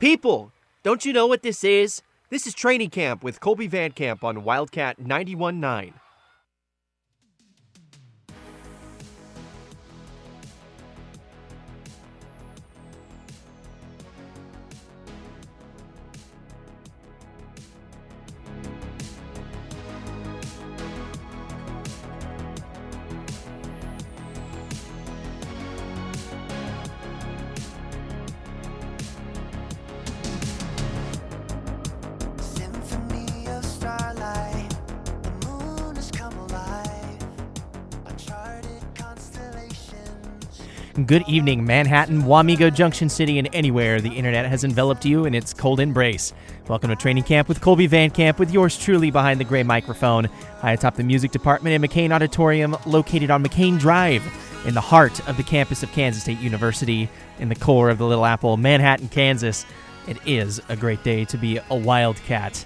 People, don't you know what this is? This is training camp with Kolby Van Camp on Wildcat 91.9. Good evening, Manhattan, Wamego, Junction City, and anywhere the internet has enveloped you in its cold embrace. Welcome to Training Camp with Kolby Van Camp, with yours truly behind the gray microphone, high atop the music department in McCain Auditorium, located on McCain Drive, in the heart of the campus of Kansas State University, in the core of the Little Apple, Manhattan, Kansas. It is a great day to be a Wildcat.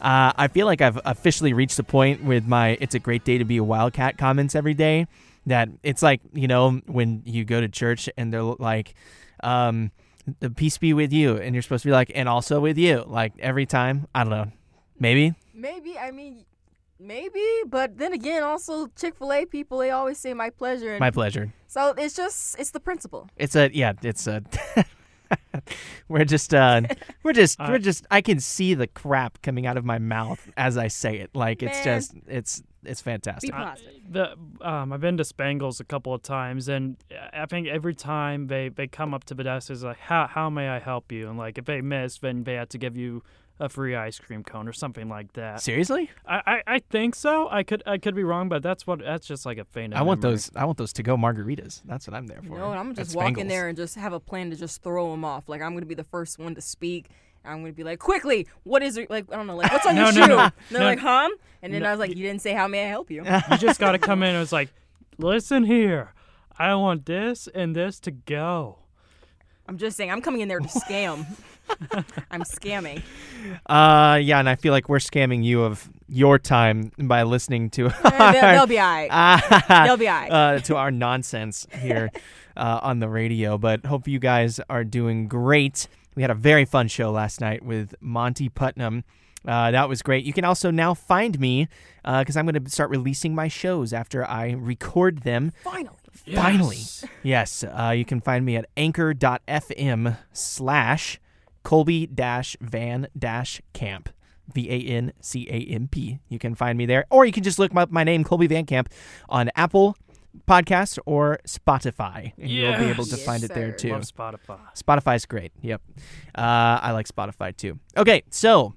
Uh, I feel like I've officially reached the point with my "It's a great day to be a Wildcat" comments every day. That it's like you know when you go to church and they're like, um, "The peace be with you," and you're supposed to be like, "And also with you." Like every time, I don't know, maybe. Maybe I mean, maybe, but then again, also Chick Fil A people they always say my pleasure, and My pleasure. so it's just it's the principle. It's a yeah. It's a. we're just uh, we're just Uh, we're just. I can see the crap coming out of my mouth as I say it. Like it's just it's it's fantastic. Be positive. The um, I've been to Spangles a couple of times, and I think every time they, they come up to the desk, is like, how how may I help you? And like if they miss, then they have to give you a free ice cream cone or something like that. Seriously, I, I, I think so. I could I could be wrong, but that's what that's just like a faint. I want those. I want those to go margaritas. That's what I'm there for. You know, I'm At just walk in there and just have a plan to just throw them off. Like I'm gonna be the first one to speak. I'm gonna be like, quickly, what is it? Like I don't know, like what's on No, your no, shoe? no. And they're No. like, huh? And then No, I was like, you didn't say how may I help you? You just got to come in and was like, listen here, I want this and this to go. I'm just saying, I'm coming in there to scam. I'm scamming. Uh, yeah, and I feel like we're scamming you of your time by listening to Eh, they'll, they'll be alright. our, They'll be alright. uh, to our nonsense here uh, on the radio. But hope you guys are doing great. We had a very fun show last night with Monty Putnam. Uh, that was great. You can also now find me because I'm going to start releasing my shows after I record them. Finally. Finally. Yes. Uh, you can find me at anchor.fm slash Kolby dash van dash camp. V A N C A M P. You can find me there. Or you can just look up my name, Kolby Van Camp, on Apple Podcasts or Spotify. And you'll be able to Yes, find it there sir. too. Love Spotify. Spotify's great. Yep. Uh, I like Spotify too. Okay, so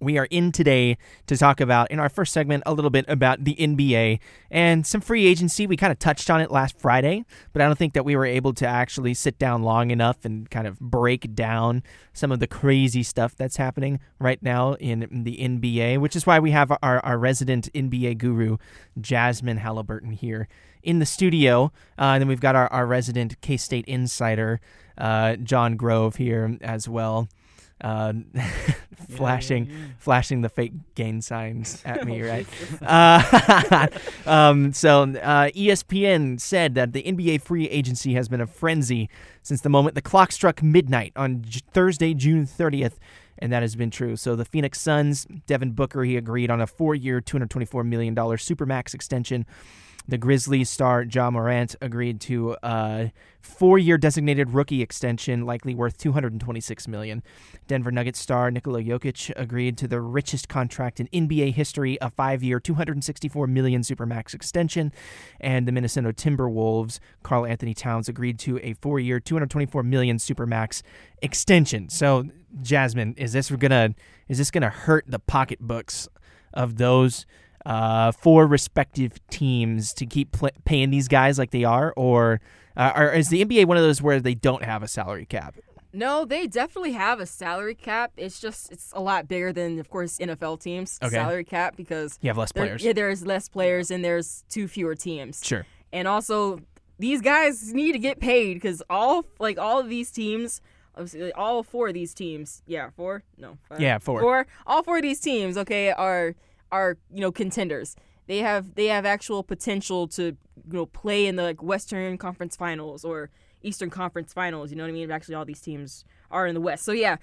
we are in today to talk about, in our first segment, a little bit about the NBA and some free agency. We kind of touched on it last Friday, but I don't think that we were able to actually sit down long enough and kind of break down some of the crazy stuff that's happening right now in the NBA, which is why we have our, our resident NBA guru, Jazsmin Halliburton, here in the studio. Uh, and then we've got our, our resident K State insider, uh, Jon Grove, here as well. Uh, flashing, flashing the fake gain signs at me, right? Uh, um, so uh, ESPN said that the NBA free agency has been a frenzy since the moment the clock struck midnight on J- Thursday, June 30th. And that has been true. So the Phoenix Suns, Devin Booker, he agreed on a four-year, $224 million supermax extension. The Grizzlies star Ja Morant agreed to a four-year designated rookie extension, likely worth 226 million. Denver Nuggets star Nikola Jokic agreed to the richest contract in NBA history, a five-year, 264 million supermax extension, and the Minnesota Timberwolves Karl Anthony Towns agreed to a four-year, 224 million supermax extension. So, Jazsmin, is this gonna is this gonna hurt the pocketbooks of those? Uh, for respective teams to keep pl- paying these guys like they are, or uh, or is the NBA one of those where they don't have a salary cap? No, they definitely have a salary cap. It's just it's a lot bigger than, of course, NFL teams' Okay. salary cap because You have less there- players. yeah, there's less players and there's two fewer teams. Sure. And also, these guys need to get paid because all like all of these teams, obviously, all four of these teams, yeah, four, no, five, Yeah, four. four, all four of these teams, okay, are are you know contenders. They have they have actual potential to you know play in the like Western Conference Finals or Eastern Conference Finals. You know what I mean? Actually, all these teams are in the West. So yeah,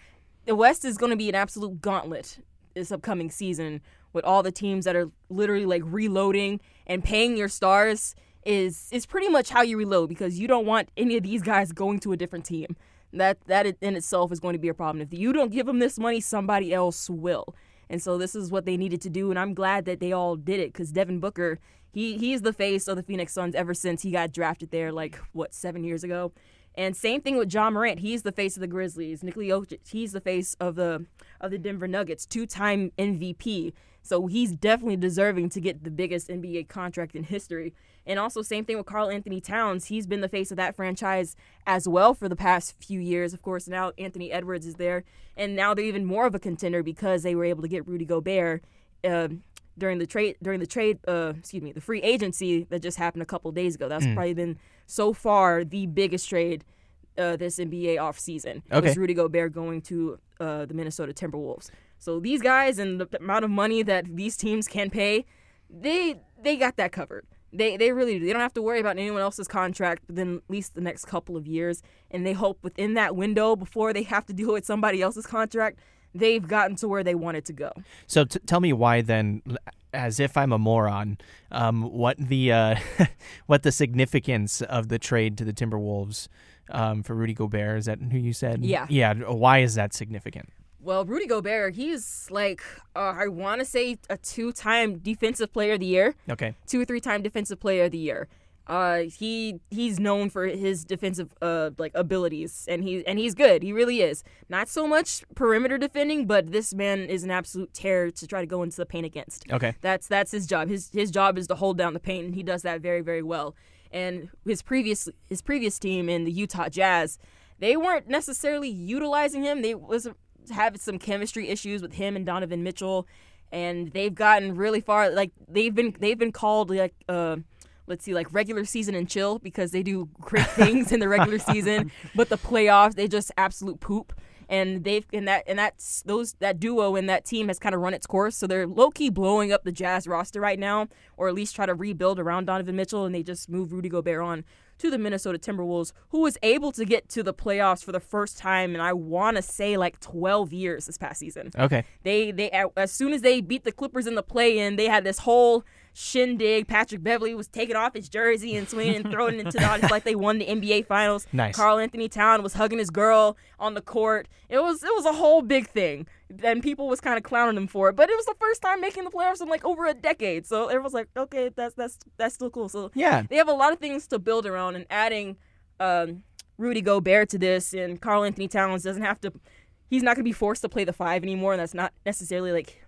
the West is going to be an absolute gauntlet this upcoming season with all the teams that are literally like reloading and paying your stars is is pretty much how you reload because you don't want any of these guys going to a different team. That that in itself is going to be a problem. If you don't give them this money, somebody else will. And so this is what they needed to do, and I'm glad that they all did it because Devin Booker, he he's the face of the Phoenix Suns ever since he got drafted there, like what seven years ago. And same thing with Ja Morant. He's the face of the Grizzlies. Nikola he's the face of the of the Denver Nuggets, two-time MVP. So he's definitely deserving to get the biggest NBA contract in history. And also same thing with Karl Anthony Towns. He's been the face of that franchise as well for the past few years. Of course, now Anthony Edwards is there, and now they're even more of a contender because they were able to get Rudy Gobert. Uh, during the trade during the trade uh excuse me the free agency that just happened a couple days ago that's probably been so far the biggest trade uh, this NBA offseason Okay. was Rudy Gobert going to uh, the Minnesota Timberwolves. So these guys and the amount of money that these teams can pay, they they got that covered. They they really do. They don't have to worry about anyone else's contract within at least the next couple of years, and they hope within that window before they have to deal with somebody else's contract, they've gotten to where they wanted to go. So t- tell me why then, as if I'm a moron, um, what the uh, what the significance of the trade to the Timberwolves um, for Rudy Gobert is that who you said? Yeah. Yeah. Why is that significant? Well, Rudy Gobert, he's like uh, I want to say a two-time Defensive Player of the Year. Okay. two or three time defensive player of the year. Uh, he he's known for his defensive uh like abilities, and he and he's good. He really is. Not so much perimeter defending, but this man is an absolute terror to try to go into the paint against. Okay. That's that's his job. His his job is to hold down the paint, and he does that very very well. And his previous his previous team in the Utah Jazz, they weren't necessarily utilizing him. They was having some chemistry issues with him and Donovan Mitchell, and they've gotten really far. Like they've been they've been called like uh, let's see like regular season and chill because they do great things in the regular season, but the playoffs they just absolute poop. And they've and that and that's those that duo and that team has kind of run its course. So they're low key blowing up the Jazz roster right now, or at least try to rebuild around Donovan Mitchell. And they just move Rudy Gobert on to the Minnesota Timberwolves, who was able to get to the playoffs for the first time and I want to say like 12 years this past season. Okay. They they as soon as they beat the Clippers in the play-in, they had this whole shindig. Patrick Beverley was taking off his jersey and swinging and throwing it into the audience like they won the NBA Finals. Nice. Karl Anthony Town was hugging his girl on the court. It was it was a whole big thing, and people was kind of clowning him for it. But it was the first time making the playoffs in like over a decade, so everyone's like, okay, that's that's that's still cool. So Yeah. they have a lot of things to build around, and adding um, Rudy Gobert to this, and Karl Anthony Towns doesn't have to. He's not going to be forced to play the five anymore, and that's not necessarily like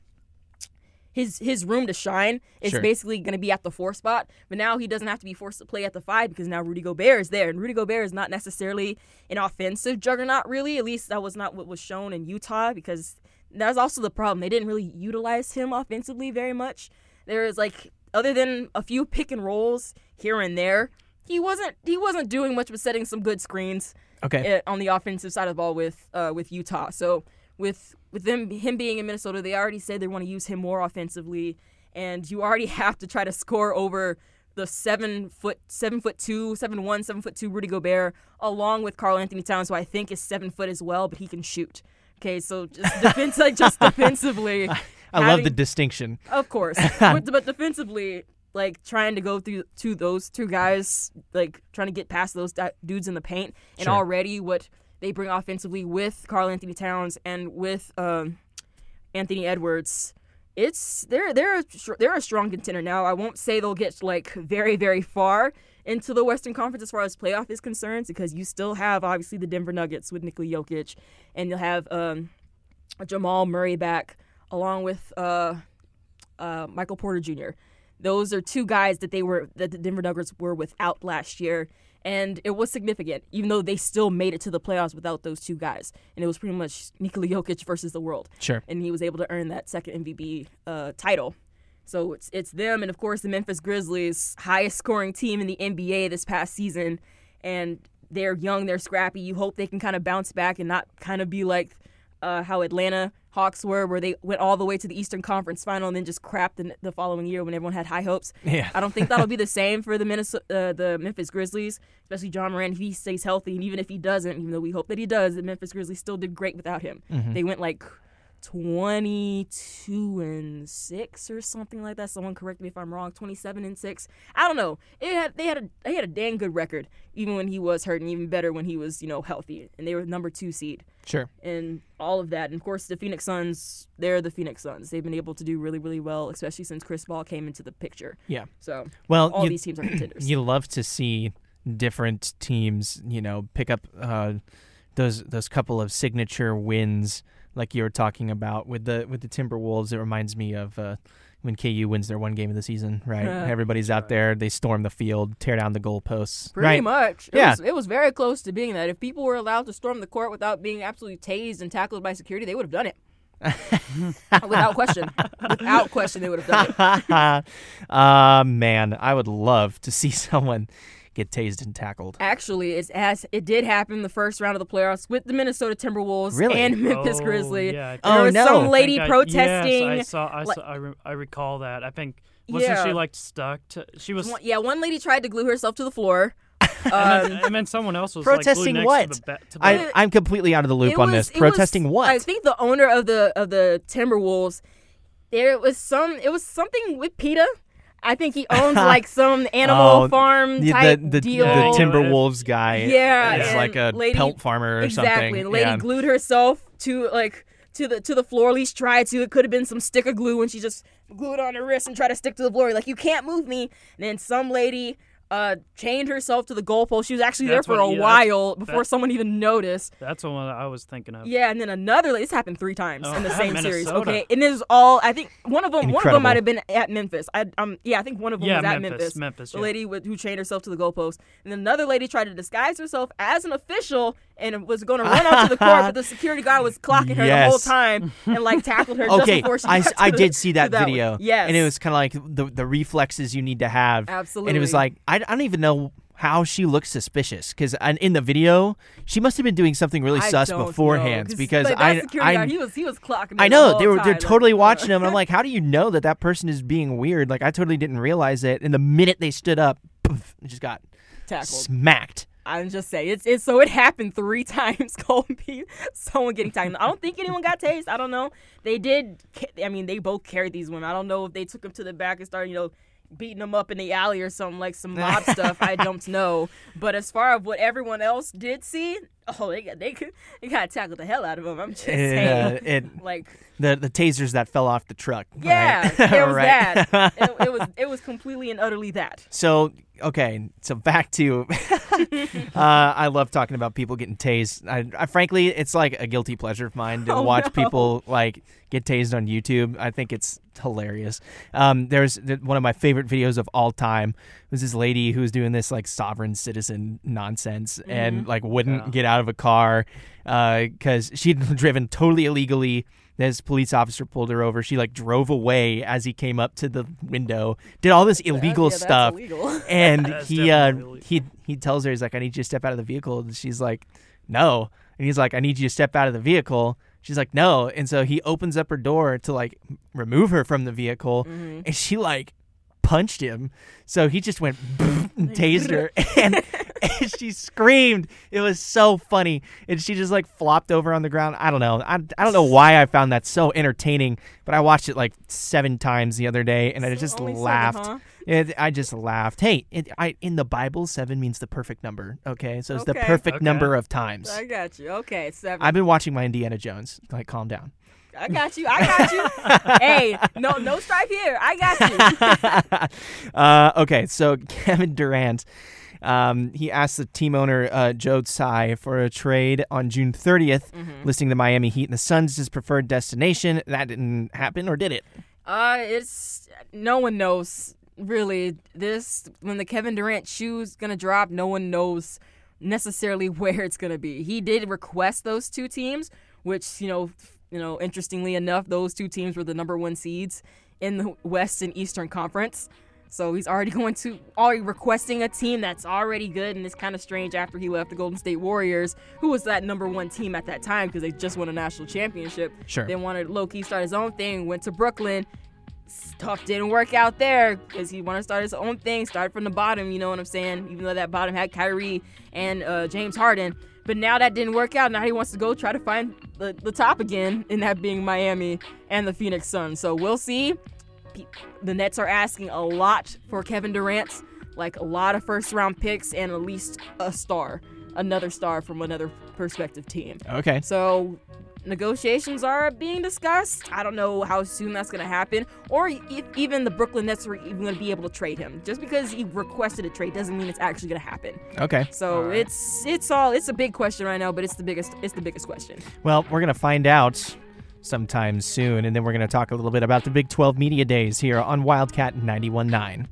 his his room to shine. is Sure. basically going to be at the four spot, but now he doesn't have to be forced to play at the five because now Rudy Gobert is there, and Rudy Gobert is not necessarily an offensive juggernaut. Really, at least that was not what was shown in Utah because that's also the problem. They didn't really utilize him offensively very much. There is like other than a few pick and rolls here and there, he wasn't he wasn't doing much but setting some good screens Okay. on the offensive side of the ball with uh, with Utah. So with with them him being in Minnesota, they already said they want to use him more offensively, and you already have to try to score over the seven foot seven foot two, seven one, seven foot two Rudy Gobert, along with Karl Anthony Towns, who I think is seven foot as well, but he can shoot. Okay, so just defense, like just defensively. I love having- the distinction. of course, but, but defensively, like trying to go through to those two guys, like trying to get past those dudes in the paint, and Sure. already what they bring offensively with Karl Anthony Towns and with um, Anthony Edwards, it's they're they're a, they're a strong contender now. I won't say they'll get like very very far into the Western Conference as far as playoff is concerned, because you still have obviously the Denver Nuggets with Nikola Jokic, and you'll have um, Jamal Murray back along with uh, uh, Michael Porter Jr. Those are two guys that they were that the Denver Nuggets were without last year, and it was significant. Even though they still made it to the playoffs without those two guys, and it was pretty much Nikola Jokic versus the world, Sure. and he was able to earn that second MVP uh, title. So it's it's them, and of course the Memphis Grizzlies, highest scoring team in the NBA this past season, and they're young, they're scrappy. You hope they can kind of bounce back and not kind of be like uh, how Atlanta Hawks were, where they went all the way to the Eastern Conference Final and then just crapped the, the following year when everyone had high hopes. Yeah. I don't think that'll be the same for the Minnesota, uh, the Memphis Grizzlies, especially Ja Morant if he stays healthy, and even if he doesn't, even though we hope that he does, the Memphis Grizzlies still did great without him. Mm-hmm. They went like 22 and 6 or something like that. Someone correct me if I'm wrong. 27 and 6. I don't know. It had they had a they had a dang good record even when he was hurt and even better when he was, you know, healthy. And they were number 2 seed Sure. and all of that. And of course, the Phoenix Suns, they're the Phoenix Suns. They've been able to do really really well, especially since Chris Paul came into the picture. Yeah. So, Well, all you, these teams are contenders. you love to see different teams, you know, pick up uh, those those couple of signature wins, like you were talking about with the with the Timberwolves. It reminds me of uh, when KU wins their one game of the season. Right, everybody's out there, they storm the field, tear down the goalposts. Pretty right. much. It Yeah. Was, it was very close to being that. If people were allowed to storm the court without being absolutely tased and tackled by security, they would have done it. Without question. Without question, they would have done it. uh, man, I would love to see someone get tased and tackled. Actually, it's as it did happen the first round of the playoffs with the Minnesota Timberwolves Really? and Memphis Oh, Grizzlies. yeah, I there Oh, was no. some lady think I- protesting. Yes, I saw. I, like- saw, I, re- I recall that. I think wasn't Yeah. she like stuck? To, she was. One- yeah, one lady tried to glue herself to the floor. and, Um, then, and then someone else was Protesting like, what? to the, ba- to the I, I'm completely out of the loop It on was- this. it was- Protesting what? I think the owner of the of the Timberwolves, there was some. It was something with PETA. I think he owns like some animal Oh, farm type the, the, deal. the Timberwolves guy Yeah, is like a lady- pelt farmer or exactly. something. The lady yeah. glued herself to like to the to the floor. At least tried to. It could have been some sticker glue, and she just glued it on her wrist and tried to stick to the floor. Like you can't move me. And then some lady. Uh, chained herself to the goalpost. She was actually That's there for what- a yeah, while before that- someone even noticed. That's the one I was thinking of. Yeah, and then another. This happened three times Oh, in the at same series. Okay, and this is all. I think one of them. One of them might have been at Memphis. I um yeah, I think one of them Yeah, was at Memphis, Memphis. Memphis, The yeah. lady with, who chained herself to the goalpost, and then another lady tried to disguise herself as an official and was going to run onto the court, but the security guard was clocking her the whole time and like tackled her just Okay, before she I, got s- to I the- did see to that, one. video. Yes, And it was kind of like the the reflexes you need to have. Absolutely, and it was like, I, I don't even know how she looks suspicious because in the video, she must have been doing something really I sus beforehand know, because like, that I, guard, I, he was he was clocking. I her the know they were they're totally watching him. And I'm like, how do you know that that person is being weird? Like I totally didn't realize it. And the minute they stood up, poof, just got tackled. smacked. I'm just saying it's it's so it happened three times. Kolby, someone getting tagged. I don't think anyone got tased. I don't know. They did. I mean, they both carried these women. I don't know if they took them to the back and started, you know, beating them up in the alley or something like some mob stuff. I don't know. But as far as what everyone else did see, oh, they got they they got tackled the hell out of them. I'm just Uh, saying. it Like the the tasers that fell off the truck. yeah, right? it was Right. that. It, it was it was completely and utterly that. So okay, so back to, uh, I love talking about people getting tased. I, I frankly, it's like a guilty pleasure of mine to Oh, watch no. people like get tased on YouTube. I think it's hilarious. Um, there's one of my favorite videos of all time was this lady who was doing this like sovereign citizen nonsense and like wouldn't Yeah. get out of a car because she'd driven totally illegally. This police officer pulled her over. She like drove away as he came up to the window. Did all this illegal yeah, stuff, illegal. and he uh, illegal. he he tells her he's like, I need you to step out of the vehicle, and she's like, No, and he's like, I need you to step out of the vehicle. She's like, No, and so he opens up her door to like remove her from the vehicle, Mm-hmm. and she like punched him. So he just went and tased her, and, and she screamed. It was so funny, and she just like flopped over on the ground. I don't know. I, I don't know why I found that so entertaining, but I watched it like seven times the other day, and I just Only seven, laughed. huh? It, I just laughed. Hey, it, I, in the Bible, seven means the perfect number. Okay, so it's the perfect Okay. number of times. I got you. Okay, seven. I've been watching my Indiana Jones. Like, calm down. I got you. I got you. hey, no, no stripe here. I got you. uh, okay, so Kevin Durant, um, he asked the team owner uh, Joe Tsai for a trade on June 30th, Mm-hmm. listing the Miami Heat and the Suns as his preferred destination. That didn't happen, or did it? Uh, it's no one knows really. This when the Kevin Durant shoe's gonna drop, no one knows necessarily where it's gonna be. He did request those two teams, which you know, you know, interestingly enough, those two teams were the number one seeds in the West and Eastern Conference. So he's already going to already requesting a team that's already good, and it's kind of strange after he left the Golden State Warriors, who was that number one team at that time because they just won a national championship. Sure. Then wanted Loki start his own thing, went to Brooklyn. Stuff didn't work out there because he wanted to start his own thing, start from the bottom. You know what I'm saying? Even though that bottom had Kyrie and uh, James Harden, but now that didn't work out. Now he wants to go try to find the, the top again, and that being Miami and the Phoenix Suns. So we'll see. Pe- The Nets are asking a lot for Kevin Durant, like a lot of first round picks and at least a star, another star from another perspective team. Okay. So negotiations are being discussed. I don't know how soon that's going to happen, or if even the Brooklyn Nets are even going to be able to trade him. Just because he requested a trade doesn't mean it's actually going to happen. Okay. So it's it's all it's a big question right now, but it's the biggest it's the biggest question. Well, we're going to find out sometime soon, and then we're going to talk a little bit about the Big 12 Media Days here on Wildcat 91.9.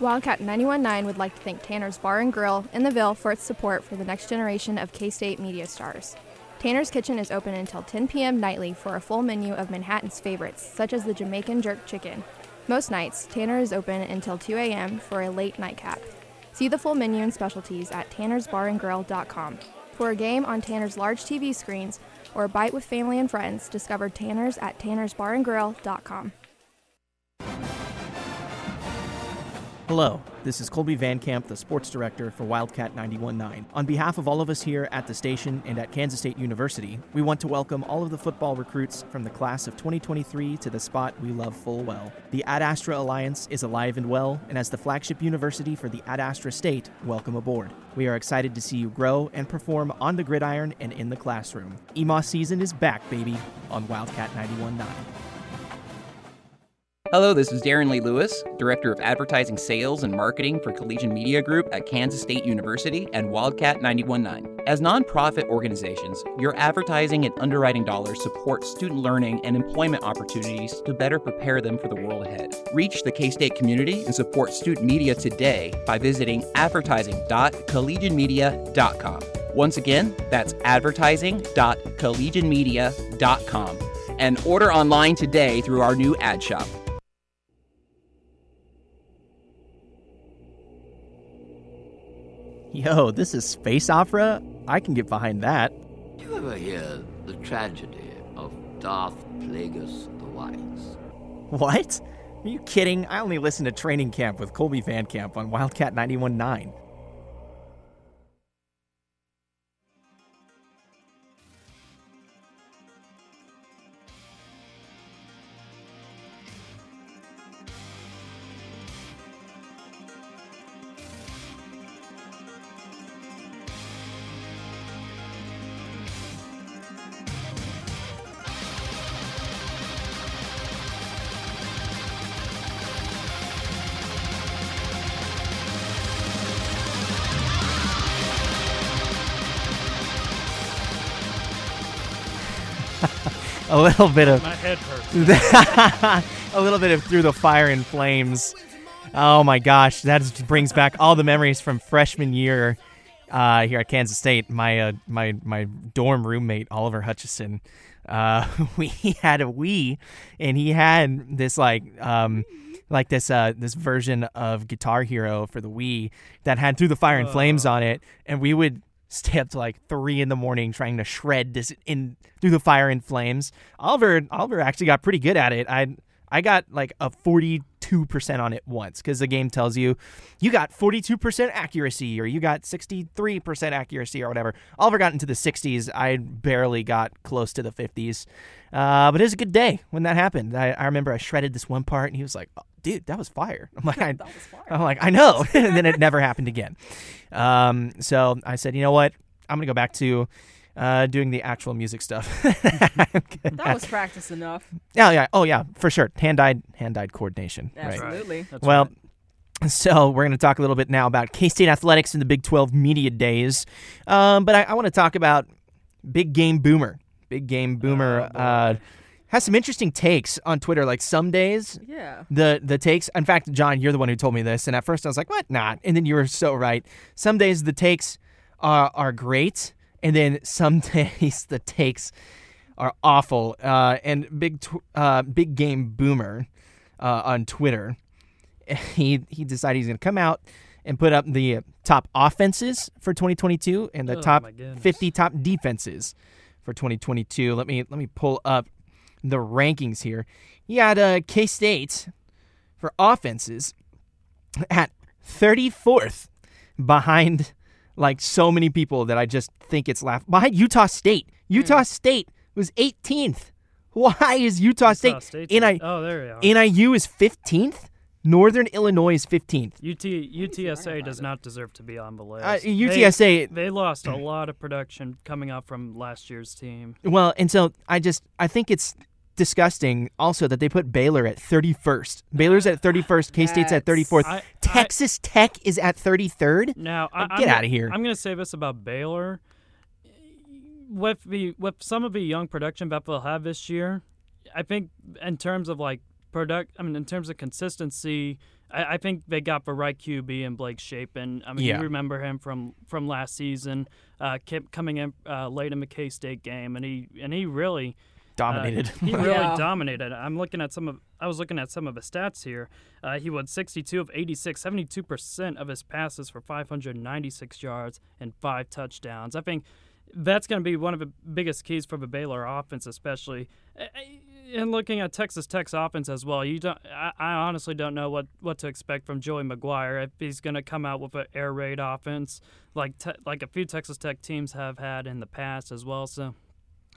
Wildcat 919 would like to thank Tanner's Bar and Grill in the Ville for its support for the next generation of K State media stars. Tanner's Kitchen is open until 10 p.m. nightly for a full menu of Manhattan's favorites, such as the Jamaican jerk chicken. Most nights, Tanner is open until 2 a.m. for a late nightcap. See the full menu and specialties at tannersbarandgrill.com. For a game on Tanner's large TV screens or a bite with family and friends, discover Tanner's at tannersbarandgrill.com. Hello, this is Kolby Van Camp, the sports director for Wildcat 91.9. On behalf of all of us here at the station and at Kansas State University, we want to welcome all of the football recruits from the class of 2023 to the spot we love full well. The Ad Astra Alliance is alive and well, and as the flagship university for the Ad Astra State, welcome aboard. We are excited to see you grow and perform on the gridiron and in the classroom. EMOS season is back, baby, on Wildcat 91.9. Hello, this is Darren Lee Lewis, Director of Advertising Sales and Marketing for Collegian Media Group at Kansas State University and Wildcat 919. As nonprofit organizations, your advertising and underwriting dollars support student learning and employment opportunities to better prepare them for the world ahead. Reach the K State community and support student media today by visiting advertising.collegianmedia.com. Once again, that's advertising.collegianmedia.com. And order online today through our new ad shop. Yo, this is space opera? I can get behind that. You ever hear the tragedy of Darth Plagueis the Wise? What? Are you kidding? I only listen to Training Camp with Kolby Van Camp on Wildcat 91.9. A little bit of My head hurts. a little bit of through the fire and flames. Oh my gosh, that just brings back all the memories from freshman year uh, here at Kansas State. My uh, my my dorm roommate Oliver Hutchison. Uh, we had a Wii, and he had this like um, like this uh, this version of Guitar Hero for the Wii that had Through the Fire and Flames on it, and we would stay up to like three in the morning trying to shred this in through the fire and flames. Oliver Oliver actually got pretty good at it. I I got like a 42% on it once because the game tells you you got 42% accuracy or you got 63% accuracy or whatever. Oliver got into the 60s. I barely got close to the 50s. Uh, but it was a good day when that happened. I, I remember I shredded this one part and he was like, dude, that was fire. I'm like, I, fire. I'm like, I know. and then it never happened again. Um, so I said, you know what? I'm going to go back to uh, doing the actual music stuff. That was practice enough. yeah, yeah. Oh, yeah, for sure. Hand-eyed, hand-eyed coordination. Right. Absolutely. That's Well, right. so we're going to talk a little bit now about K-State athletics and the Big 12 media days. Um, but I, I want to talk about Big Game Boomer. Big Game Boomer. Oh, uh, has some interesting takes on Twitter. Like some days, Yeah. the the takes. In fact, Jon, you're the one who told me this, and at first I was like, "What? Not." And then you were so right. Some days the takes are are great, and then some days the takes are awful. Uh, and big tw- uh, big game boomer uh, on Twitter, he he decided he's going to come out and put up the top offenses for 2022 and the Oh, top 50 top defenses for 2022. Let me let me pull up the rankings here. You had uh, K State for offenses at 34th behind like so many people that I just think it's laugh behind Utah State. Utah State was 18th. Why is Utah, Utah State? State's NI, oh, there we are. NIU is 15th. Northern Illinois is 15th. UT, UTSA does not deserve to be on the list. Uh, They- UTSA They, lost a lot of production coming up from last year's team. Well, and so I just I think it's disgusting also that they put Baylor at 31st. Baylor's at 31st, K-State's at 34th. I- I- Texas Tech is at 33rd. Now, I, Like, I'm get gonna- outta here. I'm going to say this about Baylor. With the with some of the young production that they'll have this year, I think in terms of like product, I mean in terms of consistency, I, I think they got the right QB in Blake Shapen. I mean, Yeah. you remember him from from last season, uh, kept coming in uh, late in the K State game, and he and he really Dominated. uh, he really Yeah. dominated. I'm looking at some of I was looking at some of his stats here. Uh, he won 62 of 86, 72 percent of his passes for 596 yards and five touchdowns. I think that's going to be one of the biggest keys for the Baylor offense, especially. And looking at Texas Tech's offense as well, you don't. I, I honestly don't know what, what to expect from Joey McGuire if he's going to come out with an air raid offense like te- like a few Texas Tech teams have had in the past as well. So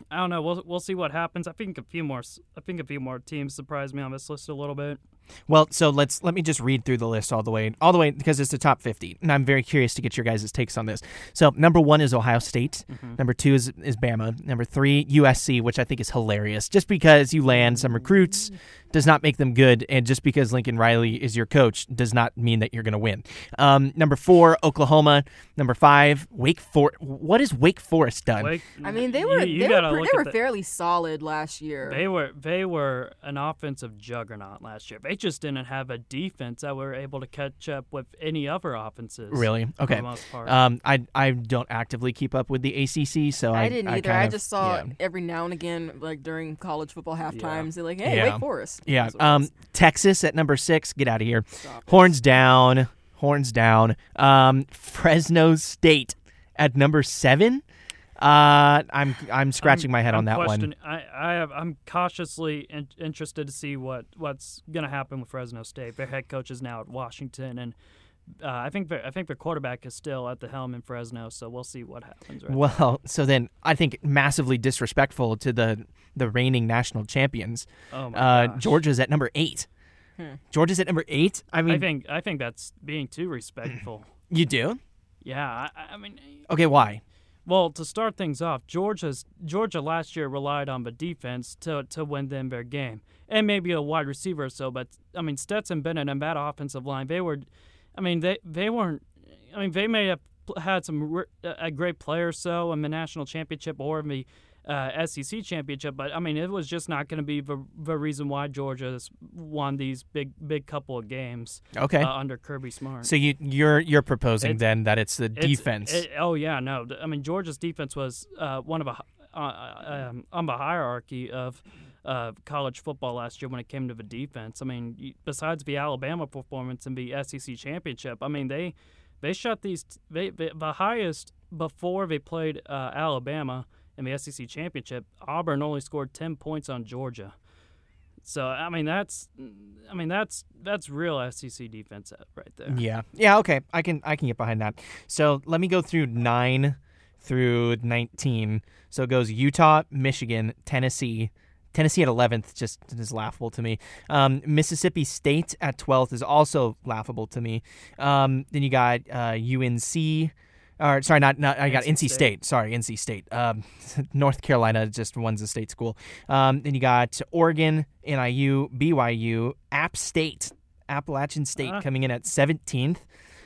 I don't know. We'll we'll see what happens. I think a few more. I think a few more teams surprised me on this list a little bit. Well, so let's let me just read through the list all the way, all the way because it's the top 50, and I'm very curious to get your guys' takes on this. So number one is Ohio State, number two is is Bama, number three USC, which I think is hilarious. Just because you land some recruits does not make them good, and just because Lincoln Riley is your coach does not mean that you're going to win. Um, number four Oklahoma, number five Wake Forest. What has Wake Forest done? Wake, I mean, they were you they were, they were the- fairly solid last year. They were they were an offensive juggernaut last year. They just didn't have a defense that were able to catch up with any other offenses. Really? for Okay. the most part. Um, I I don't actively keep up with the ACC, so I I didn't either. kind I of- just saw yeah. every now and again, like during college football half times. They're like, "Hey, Yeah. Wake Forest." Yeah. That's what it Um. Texas at number six. Get out of here. Stop it. Horns down. Horns down. Um, Fresno State at number seven. Uh, I'm I'm scratching I'm- my head I'm on that one. I, I have, I'm cautiously in, interested to see what, what's going to happen with Fresno State. Their head coach is now at Washington, and uh, I think their, I think their quarterback is still at the helm in Fresno. So we'll see what happens. Right Well, so then I think massively disrespectful to the the reigning national champions. Oh my uh, gosh. Georgia's at number eight. Georgia's at number eight. I mean, I think I think that's being too respectful. you do. yeah, I, I mean, Okay, why? Well, to start things off, Georgia's Georgia last year relied on the defense to to win them their game, and maybe a wide receiver or so. But I mean, Stetson Bennett and that offensive line, they were, I mean, they they weren't. I mean, they may have had some a great player or so in the national championship or in the uh, SEC championship, but I mean, it was just not going to be the, the reason why Georgia's won these big big couple of games Okay. uh, under Kirby Smart. so you you're you're proposing It's- then that it's the It's- defense. it- oh yeah, no. I mean Georgia's defense was uh, one of a, uh, um, on the hierarchy of uh, college football last year when it came to the defense. I mean, besides the Alabama performance in the SEC championship, I mean they they shut these they, they, the highest before they played uh, Alabama in the SEC championship. Auburn only scored ten points on Georgia. So I mean that's I mean that's that's real SEC defense right there. Yeah. Yeah, okay. I can I can get behind that. So let me go through 9 through 19. So it goes Utah, Michigan, Tennessee. Tennessee at 11th just is laughable to me. Um, Mississippi State at 12th is also laughable to me. Um, then you got uh, UNC or sorry, not not I got NC NC State. State. Sorry, NC State. Um, North Carolina just runs a state school. Um, then you got Oregon, NIU, BYU, App State, Appalachian State Ah. coming in at 17th.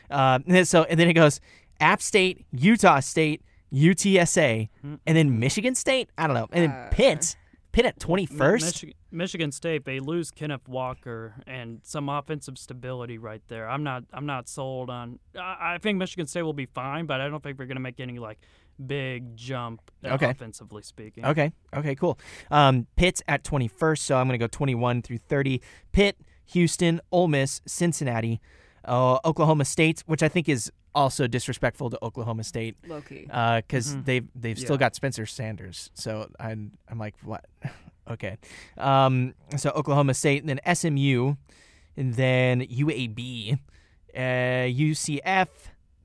Uh, and then- so and then it goes App State, Utah State, UTSA, and then Michigan State. I don't know, and then Uh. Pitt. Pitt at twenty first. Michigan, Michigan State they lose Kenneth Walker and some offensive stability right there. I'm not I'm not sold on. I, I think Michigan State will be fine, but I don't think we're going to make any like big jump uh, Okay. offensively speaking. Okay. Okay. Cool. Um, Pitt's at 21st, so I'm going to go 21 through 30. Pitt, Houston, Ole Miss, Cincinnati, uh, Oklahoma State, which I think is also disrespectful to Oklahoma State Low key. because Mhm. they've they've still got Spencer Sanders. So I'm I'm like what? okay. Um, so Oklahoma State, and then SMU, and then UAB, uh, UCF,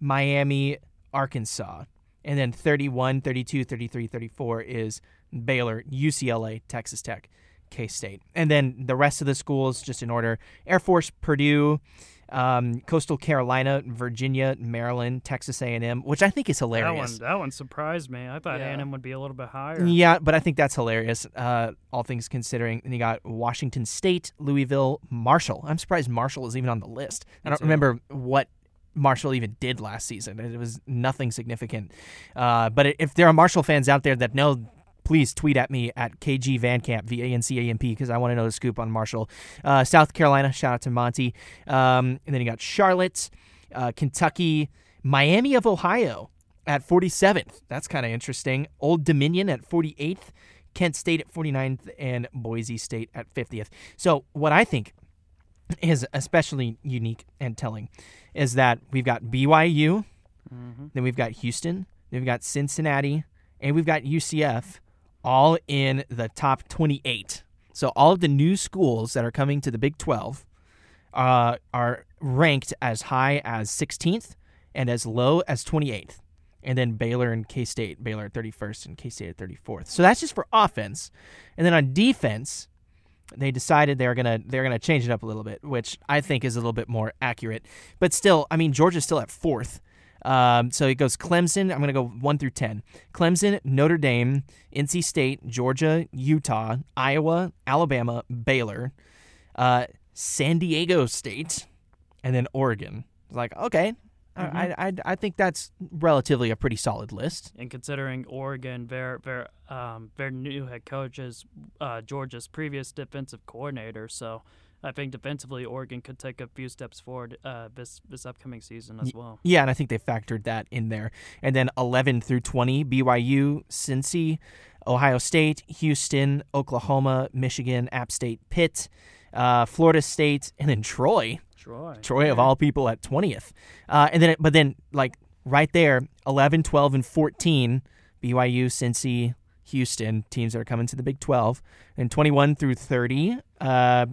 Miami, Arkansas, and then 31, 32, 33, 34 is Baylor, UCLA, Texas Tech, K State, and then the rest of the schools just in order: Air Force, Purdue. Um, Coastal Carolina, Virginia, Maryland, Texas A&M, which I think is That hilarious. one that one surprised me. I thought Yeah. A&M would be a little bit higher. Yeah, but I think that's hilarious, uh, all things considering. And you got Washington State, Louisville, Marshall. I'm surprised Marshall is even on the list. I don't too. remember what Marshall even did last season. It was nothing significant. Uh, but if there are Marshall fans out there that know, please tweet at me at KG Vancamp, V A N C A M P, because I want to know the scoop on Marshall. Uh, South Carolina, shout out to Monty. Um, and then you got Charlotte, uh, Kentucky, Miami of Ohio at 47th. That's kind of interesting. Old Dominion at 48th, Kent State at 49th, and Boise State at 50th. So, what I think is especially unique and telling is that we've got BYU, Mm-hmm. then we've got Houston, then we've got Cincinnati, and we've got UCF all in the top 28. So, all of the new schools that are coming to the Big 12 uh, are ranked as high as 16th and as low as 28th. And then Baylor and K State, Baylor at 31st and K State at 34th. So that's just for offense. And then on defense, they decided they're gonna they're gonna change it up a little bit, which I think is a little bit more accurate. But still, I mean Georgia's still at fourth. Um, so it goes Clemson. I'm gonna go one through ten. Clemson, Notre Dame, NC State, Georgia, Utah, Iowa, Alabama, Baylor, uh, San Diego State, and then Oregon. It's like okay, I, I I think that's relatively a pretty solid list. And considering Oregon, their their um, their new head coach is uh, Georgia's previous defensive coordinator, so I think defensively Oregon could take a few steps forward uh, this this upcoming season as well. Yeah, and I think they factored that in there. And then 11 through 20, BYU, Cincy, Ohio State, Houston, Oklahoma, Michigan, App State, Pitt, uh, Florida State, and then Troy. Troy. Troy of all people at 20th. Uh, and then, but then, like right there, 11, 12, and 14, BYU, Cincy, Houston, teams that are coming to the Big 12. And 21 through 30, uh,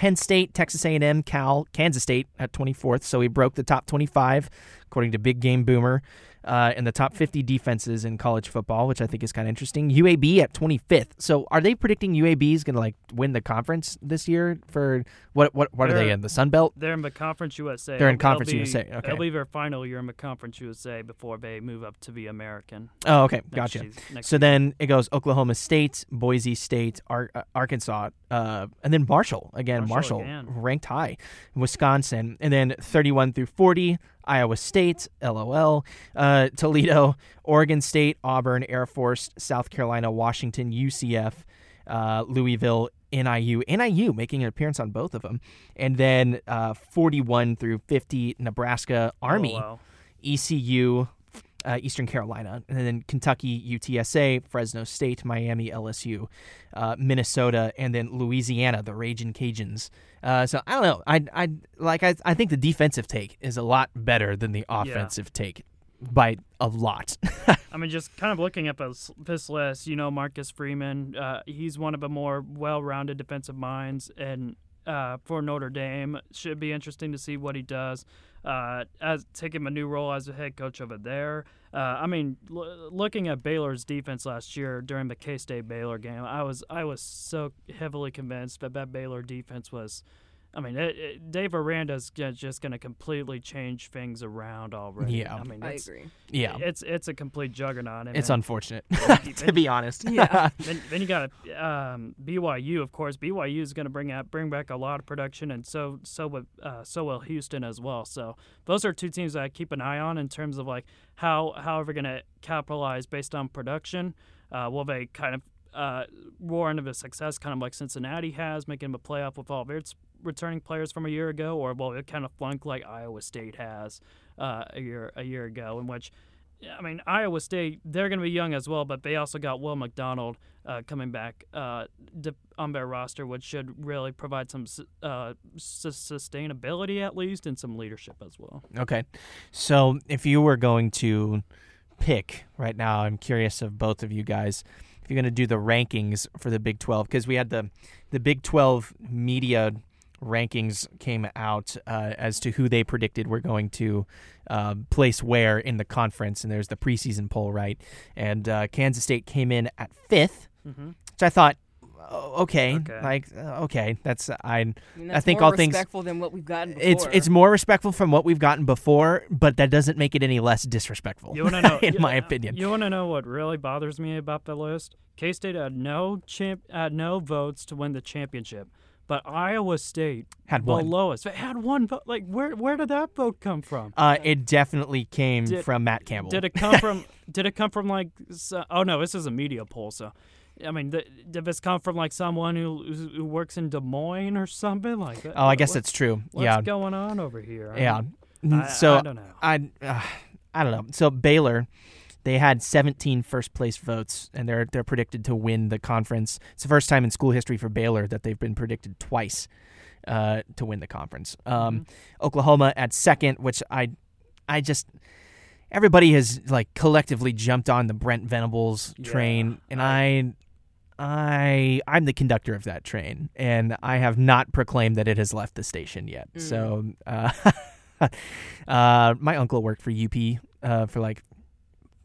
Penn State, Texas A&M, Cal, Kansas State at 24th. So he broke the top 25, according to Big Game Boomer, uh, in the top 50 defenses in college football, which I think is kind of interesting. UAB at 25th. So are they predicting UAB is going to like win the conference this year for what? What? What are they They're- in the Sun Belt? They're in the Conference USA. They're in Conference be- USA, okay. It'll be their final year in the Conference USA before they move up to the American. Oh, okay, gotcha. season- So then it goes Oklahoma State, Boise State, Ar- uh, Arkansas, uh, and then Marshall again. Marshall Marshall, again. ranked high, Wisconsin, and then 31 through 40, Iowa State, LOL, uh, Toledo, Oregon State, Auburn, Air Force, South Carolina, Washington, UCF, uh, Louisville, NIU, NIU making an appearance on both of them, and then uh, 41 through 50, Nebraska, Army. Oh, wow. ECU, uh, Eastern Carolina, and then Kentucky, UTSA, Fresno State, Miami, LSU, uh, Minnesota, and then Louisiana, the Raging Cajuns. Uh, so I don't know. I I like I I think the defensive take is a lot better than the offensive take by a lot. I mean, just kind of looking at this, this list, you know, Marcus Freeman, uh, he's one of the more well-rounded defensive minds, and uh, for Notre Dame, should be interesting to see what he does. Uh, as taking a new role as a head coach over there. Uh, I mean, l- looking at Baylor's defense last year during the K State Baylor game, I was I was so heavily convinced that that Baylor defense was. I mean, it, it, Dave Aranda's g- just going to completely change things around already. Yeah. I mean, I it's, agree. yeah, it's it's a complete juggernaut. and it's then- unfortunate to it. be honest. Yeah. then, then you got um, BYU, of course. BYU is going to bring out bring back a lot of production, and so so will uh, so will Houston as well. So those are two teams that I keep an eye on in terms of like how how are we going to capitalize based on production. Uh, will they kind of uh, roar into a success, kind of like Cincinnati has, making them a playoff with all of its returning players from a year ago, or well, it kind of flunk like Iowa State has uh, a year a year ago, in which. I mean, Iowa State, they're going to be young as well, but they also got Will McDonald uh, coming back uh, on their roster, which should really provide some uh, sustainability at least and some leadership as well. Okay. So if you were going to pick right now, I'm curious of both of you guys, if you're going to do the rankings for the Big 12, because we had the, the Big 12 media rankings came out uh, as to who they predicted were going to uh, place where in the conference, and there's the preseason poll, right? And uh, Kansas State came in at 5th Mm-hmm. which I thought, oh, okay, Okay. like uh, okay, that's I. I, mean, I think more all things- respectful than what we've gotten before. It's it's more respectful from what we've gotten before, but that doesn't make it any less disrespectful. You want to know? in you- my opinion. You want to know what really bothers me about the list? K State had no champ, had no votes to win the championship, but Iowa State Had one. us. They had one vote. Like where where did that vote come from? Uh, it definitely came Did- from Matt Campbell. Did it come from? did it come from like? Oh no, this is a media poll. So, I mean, th- did this come from like someone who who works in Des Moines or something like that? oh, I guess What- that's true. What's yeah, going on over here? I yeah. mean, I- so I don't know. I, uh, I don't know. So Baylor, they had 17 first place votes, and they're they're predicted to win the conference. It's the first time in school history for Baylor that they've been predicted twice uh, to win the conference. Um, Mm-hmm. Oklahoma at second, which I, I just. Everybody has like collectively jumped on the Brent Venables Yeah, train, and I, I, I'm the conductor of that train, and I have not proclaimed that it has left the station yet. So, uh, uh, my uncle worked for UP uh, for like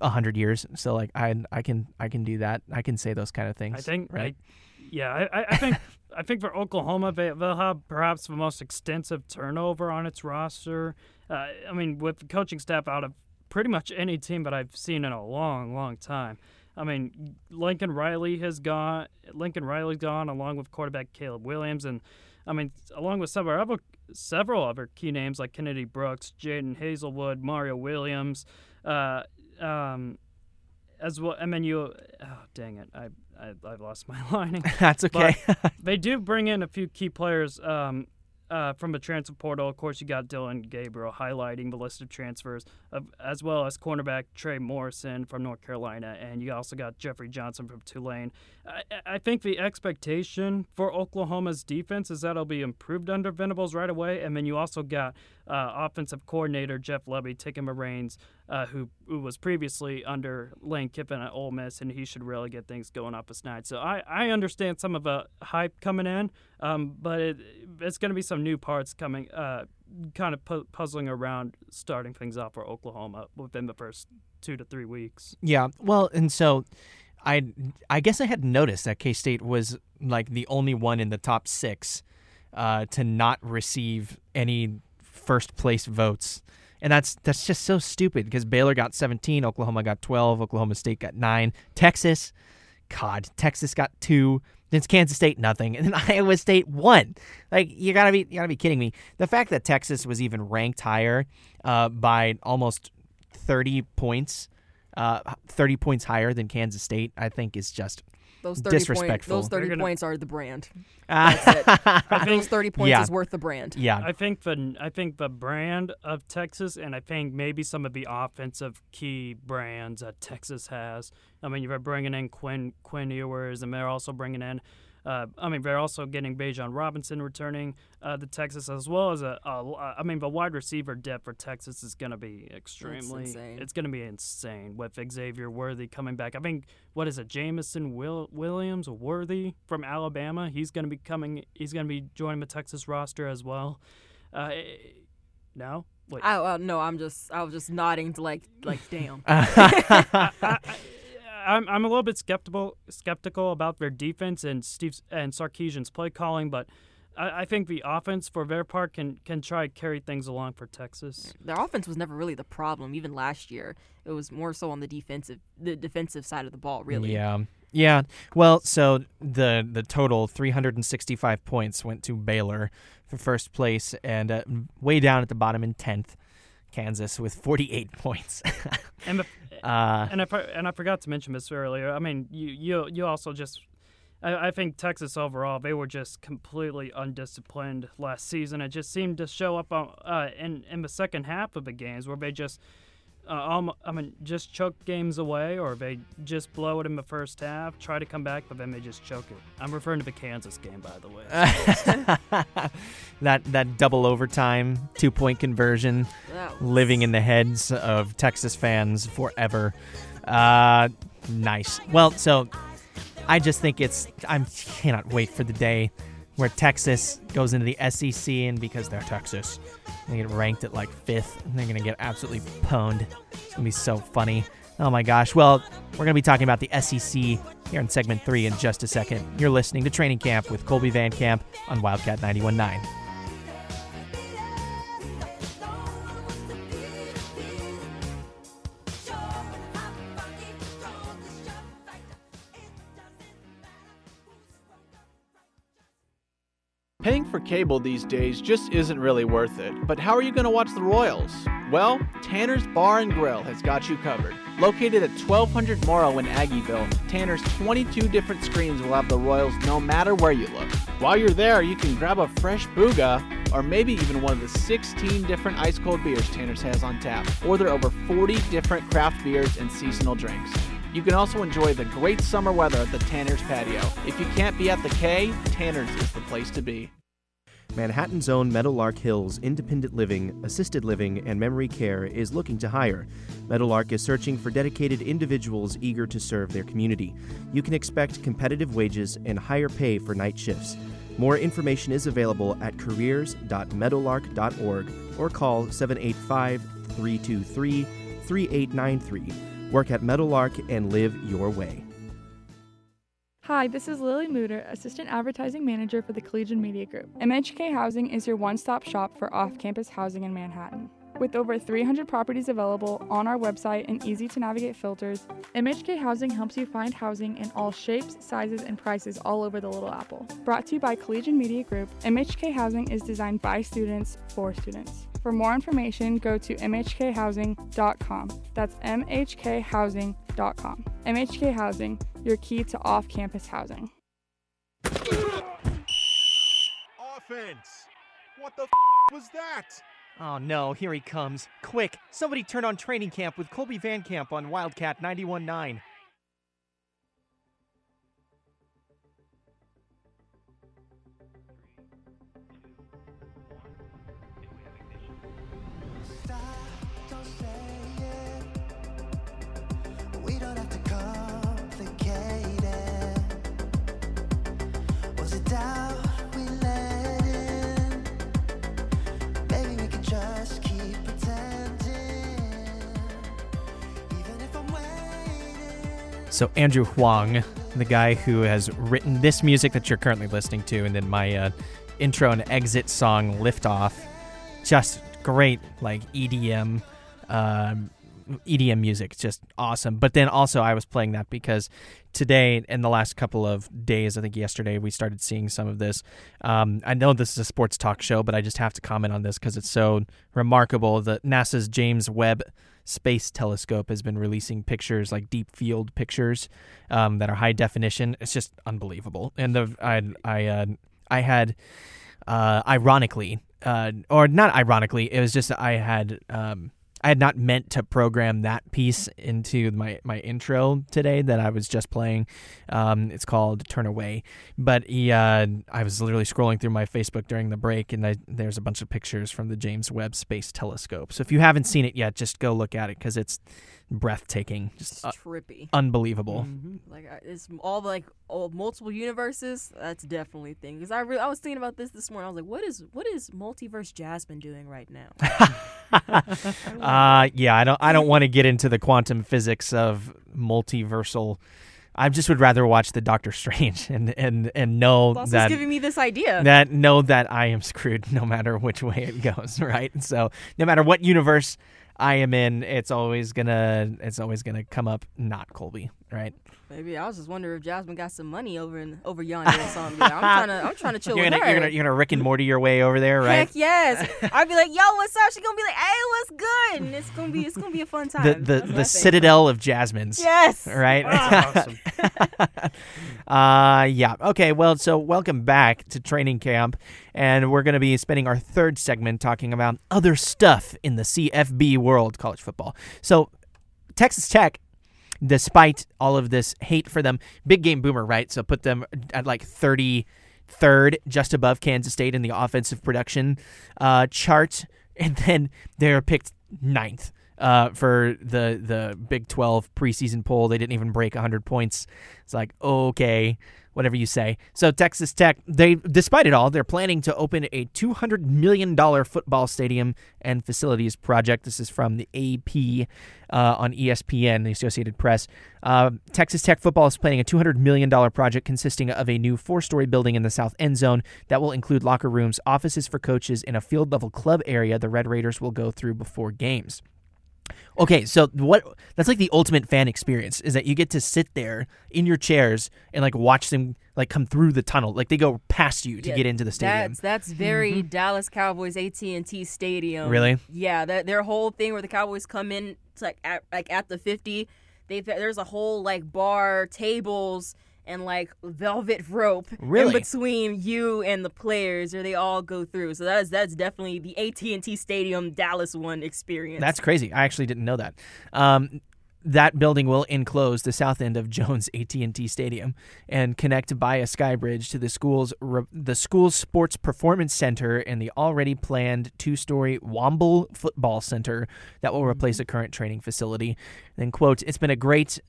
hundred years, so like I, I can, I can do that. I can say those kind of things. I think, right? I, yeah, I, I- think, I think for Oklahoma, they, they'll have perhaps the most extensive turnover on its roster. Uh, I mean, with the coaching staff out of pretty much any team that I've seen in a long, long time. I mean, Lincoln Riley has gone. Lincoln Riley's gone, along with quarterback Caleb Williams, and I mean, along with several other, several other key names like Kennedy Brooks, Jadon Haselwood, Mario Williams, uh, um, as well. I mean, you. Oh, dang it! I I I've lost my lining. That's okay. they do bring in a few key players um, uh, from the transfer portal. Of course, you got Dillon Gabriel highlighting the list of transfers, of, as well as cornerback Trey Morrison from North Carolina, and you also got Jeffrey Johnson from Tulane. I, I think the expectation for Oklahoma's defense is that it'll be improved under Venables right away, and then you also got uh, offensive coordinator Jeff Lebby taking the reins, uh, who, who was previously under Lane Kiffin at Ole Miss, and he should really get things going up a snide. So I, I understand some of the hype coming in, um, but it, it's going to be some new parts coming, uh, kind of pu- puzzling around starting things off for Oklahoma within the first two to three weeks. Yeah. Well, and so I I guess I hadn't noticed that K State was like the only one in the top six uh, to not receive any first place votes. And that's that's just so stupid because Baylor got 17, Oklahoma got 12, Oklahoma State got 9, Texas, God, Texas got 2, then it's Kansas State nothing, and then Iowa State 1. Like you got to be you got to be kidding me. The fact that Texas was even ranked higher uh, by almost 30 points uh, 30 points higher than Kansas State, I think is just those 30 Point, those 30 gonna- points are the brand. uh, Those 30 points Yeah. is worth the brand. yeah. I think the I think the brand of Texas, and I think maybe some of the offensive key brands that Texas has. I mean, you're bringing in Quinn Quinn Ewers, and they're also bringing in. Uh, I mean, they're also getting Bijan Robinson returning uh, to Texas, as well as a, a. I mean, the wide receiver depth for Texas is going to be extremely. insane. It's going to be insane with Xavier Worthy coming back. I think what is it, Jamison Will, Williams Worthy from Alabama? He's going to be coming. He's going to be joining the Texas roster as well. Uh, no, wait. I, uh, no, I'm just, I was just nodding to like, like, damn. I, I, I'm I'm a little bit skeptical skeptical about their defense and Steve and Sarkisian's play calling, but I, I think the offense for their part can can try to carry things along for Texas. Their offense was never really the problem. Even last year, it was more so on the defensive, the defensive side of the ball. Really. Yeah. Yeah. Well, so the the total 365 points went to Baylor for first place and uh, way down at the bottom in 10th, Kansas with 48 points. And the, Uh, and I and I forgot to mention this earlier. I mean, you you you also just. I, I think Texas overall, they were just completely undisciplined last season. It just seemed to show up on, uh, in in the second half of the games where they just, uh, I mean, just choke games away, or they just blow it in the first half, try to come back, but then they just choke it. I'm referring to the Kansas game, by the way. that that double overtime two point conversion That living in the heads of Texas fans forever. Uh, nice. Well, so I just think it's I cannot wait for the day where Texas goes into the SEC and because they're Texas, they get ranked at like fifth and they're gonna get absolutely pwned. It's gonna be so funny. Oh my gosh. Well, we're gonna be talking about the SEC here in segment three in just a second. You're listening to Training Camp with Kolby Van Camp on Wildcat 91.9. Paying for cable these days just isn't really worth it. But how are you going to watch the Royals? Well, Tanner's Bar and Grill has got you covered. Located at 1200 Moro in Aggieville, Tanner's 22 different screens will have the Royals no matter where you look. While you're there, you can grab a fresh booga or maybe even one of the 16 different ice cold beers Tanner's has on tap, or their over 40 different craft beers and seasonal drinks. You can also enjoy the great summer weather at the Tanner's patio. If you can't be at the K, Tanner's is the place to be. Manhattan's own Meadowlark Hills Independent Living, Assisted Living, and Memory Care is looking to hire. Meadowlark is searching for dedicated individuals eager to serve their community. You can expect competitive wages and higher pay for night shifts. More information is available at careers.meadowlark.org or call 785 323 3893. Work at Meadowlark and live your way. Hi, this is Lily Mooter, Assistant Advertising Manager for the Collegian Media Group. MHK Housing is your one stop shop for off campus housing in Manhattan. With over 300 properties available on our website and easy to navigate filters, MHK Housing helps you find housing in all shapes, sizes, and prices all over the Little Apple. Brought to you by Collegian Media Group, MHK Housing is designed by students for students. For more information, go to mhkhousing.com. That's mhkhousing.com. MHK Housing, your key to off campus housing. Offense! What the f- was that? Oh no, here he comes. Quick, somebody turn on Training Camp with Kolby Van Camp on Wildcat 91.9. So Andrew Huang, the guy who has written this music that you're currently listening to, and then my uh, intro and exit song "Lift Off," just great, like EDM, um, EDM music, just awesome. But then also I was playing that because today and the last couple of days, I think yesterday, we started seeing some of this. Um, I know this is a sports talk show, but I just have to comment on this because it's so remarkable. that NASA's James Webb Space Telescope has been releasing pictures like deep field pictures um, that are high definition. It's just unbelievable. And the I I uh, I had uh, ironically uh, or not ironically, it was just I had um, I had not meant to program that piece into my, my intro today that I was just playing. Um, it's called Turn Away. But he, uh, I was literally scrolling through my Facebook during the break, and I, there's a bunch of pictures from the James Webb Space Telescope. So if you haven't seen it yet, just go look at it because it's breathtaking, just uh, trippy. unbelievable. Like it's all like all multiple universes. That's definitely a thing. Because I re- I was thinking about this this morning. I was like, what is what is multiverse Jazsmin doing right now? uh yeah, I don't I don't want to get into the quantum physics of multiversal. I just would rather watch the Doctor Strange and and and know That's that giving me this idea. that know that I am screwed no matter which way it goes, right? So no matter what universe I am in, it's always gonna it's always gonna come up not Kolby right? Maybe I was just wondering if Jazsmin got some money over in over yonder or something. I'm trying to I'm trying to chill You're with gonna, her. you're gonna you're gonna Rick and Morty your way over there, right? Heck yes. I'd be like, yo, what's up? She's gonna be like, hey, what's good? And it's gonna be it's gonna be a fun time. the the, That's the citadel of Jazsmin's. Yes. Right? Awesome. uh yeah. Okay, well, so welcome back to training camp and we're going to be spending our third segment talking about other stuff in the CFB world, college football. So, Texas Tech despite all of this hate for them, big game boomer, right? So put them at like 33rd, just above Kansas State in the offensive production uh, chart, and then they're picked ninth uh, for the the Big 12 preseason poll. They didn't even break 100 points. It's like okay. Whatever you say. So Texas Tech, they despite it all, they're planning to open a 200 million dollar football stadium and facilities project. This is from the AP uh, on ESPN, the Associated Press. Uh, Texas Tech football is planning a 200 million dollar project consisting of a new four-story building in the south end zone that will include locker rooms, offices for coaches, and a field-level club area the Red Raiders will go through before games. Okay, so what that's like the ultimate fan experience is that you get to sit there in your chairs and like watch them like come through the tunnel. Like they go past you to Yeah, get into the stadium. That's that's very mm-hmm. Dallas Cowboys AT and T Stadium. Really? Yeah, that their whole thing where the Cowboys come in, it's like at like at the fifty. They there's a whole like bar tables and like velvet rope Really? in between you and the players, or they all go through. So that's that's definitely the AT and T Stadium Dallas one experience. That's crazy. I actually didn't know that. Um, that building will enclose the south end of Jones AT&T Stadium and connect by a sky bridge to the school's the school's sports performance center and the already planned two-story Womble football center that will replace a current training facility. Then quote, "It's been a great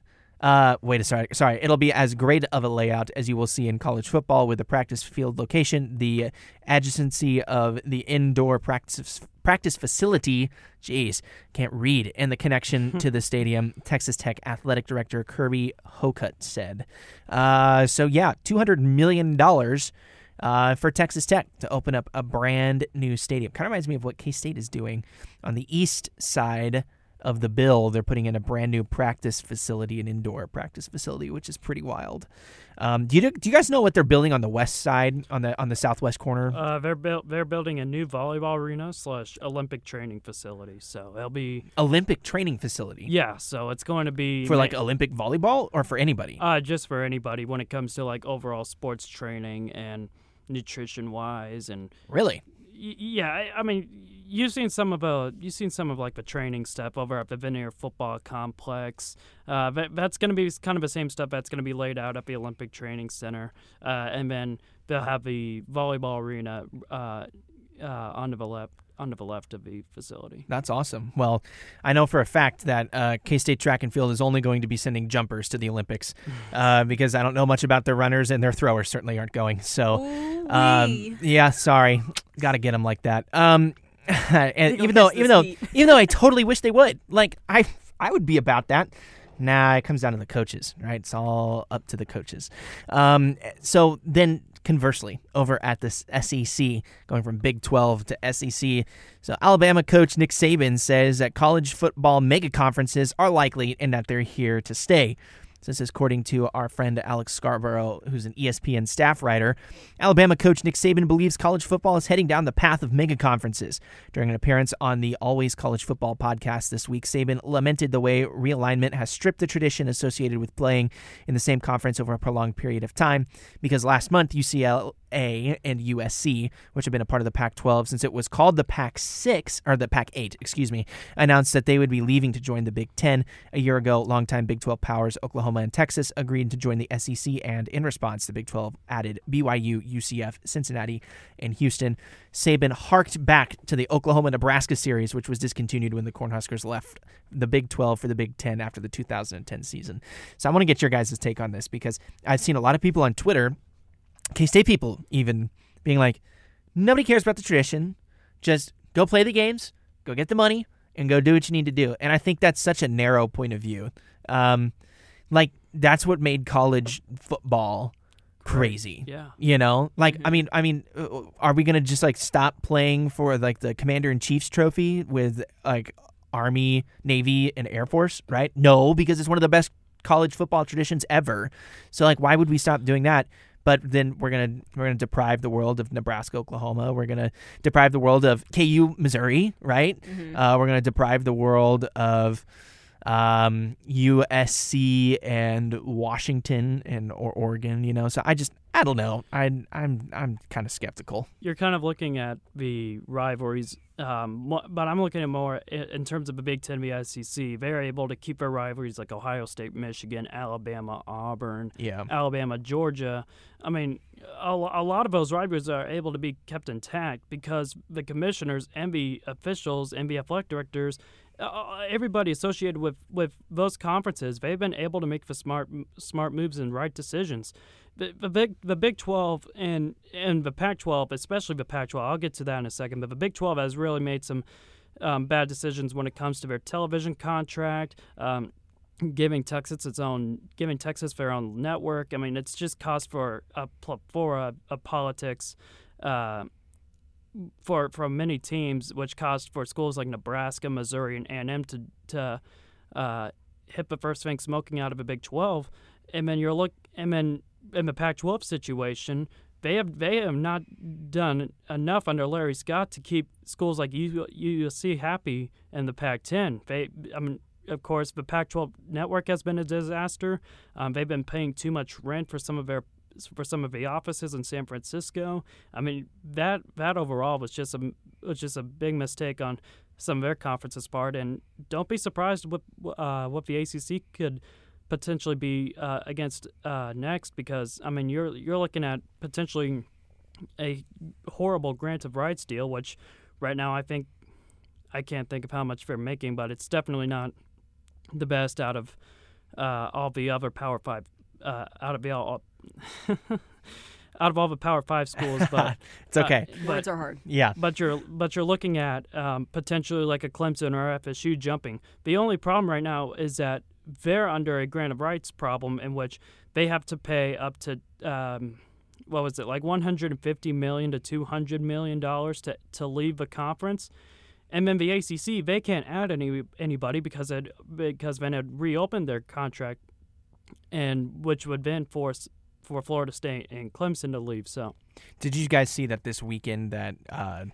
uh, wait a sorry, sorry. It'll be as great of a layout as you will see in college football with the practice field location, the adjacency of the indoor practice practice facility. Jeez, can't read. And the connection to the stadium. Texas Tech athletic director Kirby Hocutt said. Uh, so yeah, two hundred million dollars. Uh, for Texas Tech to open up a brand new stadium. Kind of reminds me of what K State is doing on the east side of the bill, they're putting in a brand new practice facility, an indoor practice facility, which is pretty wild. Um, do you do you guys know what they're building on the west side, on the on the southwest corner? Uh, they're built. They're building a new volleyball arena slash Olympic training facility. So it'll be Olympic training facility yeah. So it's going to be for like Olympic volleyball or for anybody. uh just for anybody when it comes to like overall sports training and nutrition wise and really? Yeah. I, I mean, you've seen some of uh you've seen some of like the training stuff over at the Vanier Football Complex. Uh, that, that's going to be kind of the same stuff that's going to be laid out at the Olympic Training Center, uh, and then they'll have the volleyball arena uh, uh, onto the left onto the left of the facility. That's awesome. Well, I know for a fact that uh, K State track and field is only going to be sending jumpers to the Olympics uh, because I don't know much about their runners and their throwers certainly aren't going. So, um, yeah, sorry, got to get them like that. Um, and even though, even though, heat. even though I totally wish they would, like I, I would be about that. Nah, it comes down to the coaches, right? It's all up to the coaches. Um, so then, conversely, over at this SEC, going from Big 12 to SEC, so Alabama coach Nick Saban says that college football mega conferences are likely and that they're here to stay. This is according to our friend Alex Scarborough, who's an ESPN staff writer. Alabama coach Nick Saban believes college football is heading down the path of mega conferences. During an appearance on the Always College Football podcast this week, Saban lamented the way realignment has stripped the tradition associated with playing in the same conference over a prolonged period of time. Because last month, UCLA and USC, which have been a part of the Pac 12 since it was called the Pac 6, or the Pac 8, excuse me, announced that they would be leaving to join the Big 10. A year ago, longtime Big 12 powers Oklahoma and Texas agreed to join the SEC, and in response, the Big 12 added BYU, UCF, Cincinnati, and Houston. Saban harked back to the Oklahoma Nebraska series, which was discontinued when the Cornhuskers left the Big 12 for the Big 10 after the 2010 season. So I want to get your guys' take on this because I've seen a lot of people on Twitter K State people even being like, nobody cares about the tradition. Just go play the games, go get the money, and go do what you need to do. And I think that's such a narrow point of view. Um, like that's what made college football crazy. Yeah. You know, like I mean, I mean, uh, are we gonna just like stop playing for like the Commander in Chief's trophy with like Army, Navy, and Air Force? Right? No, because it's one of the best college football traditions ever. So like, why would we stop doing that? But then we're gonna we're gonna deprive the world of Nebraska, Oklahoma. We're gonna deprive the world of KU, Missouri, right? Uh, we're gonna deprive the world of um, USC and Washington and or Oregon. You know, so I just I don't know. I I'm I'm kind of skeptical. You're kind of looking at the rivalries, um, but I'm looking at more in terms of the Big Ten, the SEC. They're able to keep their rivalries like Ohio State, Michigan, Alabama, Auburn, Yeah. Alabama, Georgia. I mean, a, a lot of those rivalries are able to be kept intact because the commissioners and the officials and the athletic directors, uh, everybody associated with, with those conferences, they've been able to make the smart smart moves and right decisions. The, the big the Big Twelve and and the Pac twelve, especially the Pac twelve, I'll get to that in a second. But the Big Twelve has really made some um, bad decisions when it comes to their television contract. Um, giving Texas its own, giving Texas their own network. I mean, it's just cost for a pl- for a, a politics. Uh, for from many teams, which caused for schools like Nebraska, Missouri, and A&M to to uh, hit the first thing smoking out of a Big 12, and then you're look, and then in the Pac-12 situation, they have they have not done enough under Larry Scott to keep schools like U- USC happy in the Pac-10. They, I mean, of course, the Pac-12 network has been a disaster. Um, they've been paying too much rent for some of their for some of the offices in San Francisco. I mean, that that overall was just a was just a big mistake on some of their conference's part. And don't be surprised what uh, what the ACC could potentially be uh, against uh, next, because I mean, you're you're looking at potentially a horrible grant of rights deal, which right now I think I can't think of how much they're making, but it's definitely not the best out of uh, all the other Power Five, uh, out of the all, out of all the Power Five schools. But It's okay. uh, but- Words are hard. Yeah. but you're but you're looking at um, potentially like a Clemson or FSU jumping. The only problem right now is that they're under a grant of rights problem in which they have to pay up to um, what was it like 150 million to 200 million dollars to to leave the conference. And then the ACC, they can't add any anybody because it because then it reopened their contract, and which would then force for Florida State and Clemson to leave. So Did you guys see that this weekend that uh,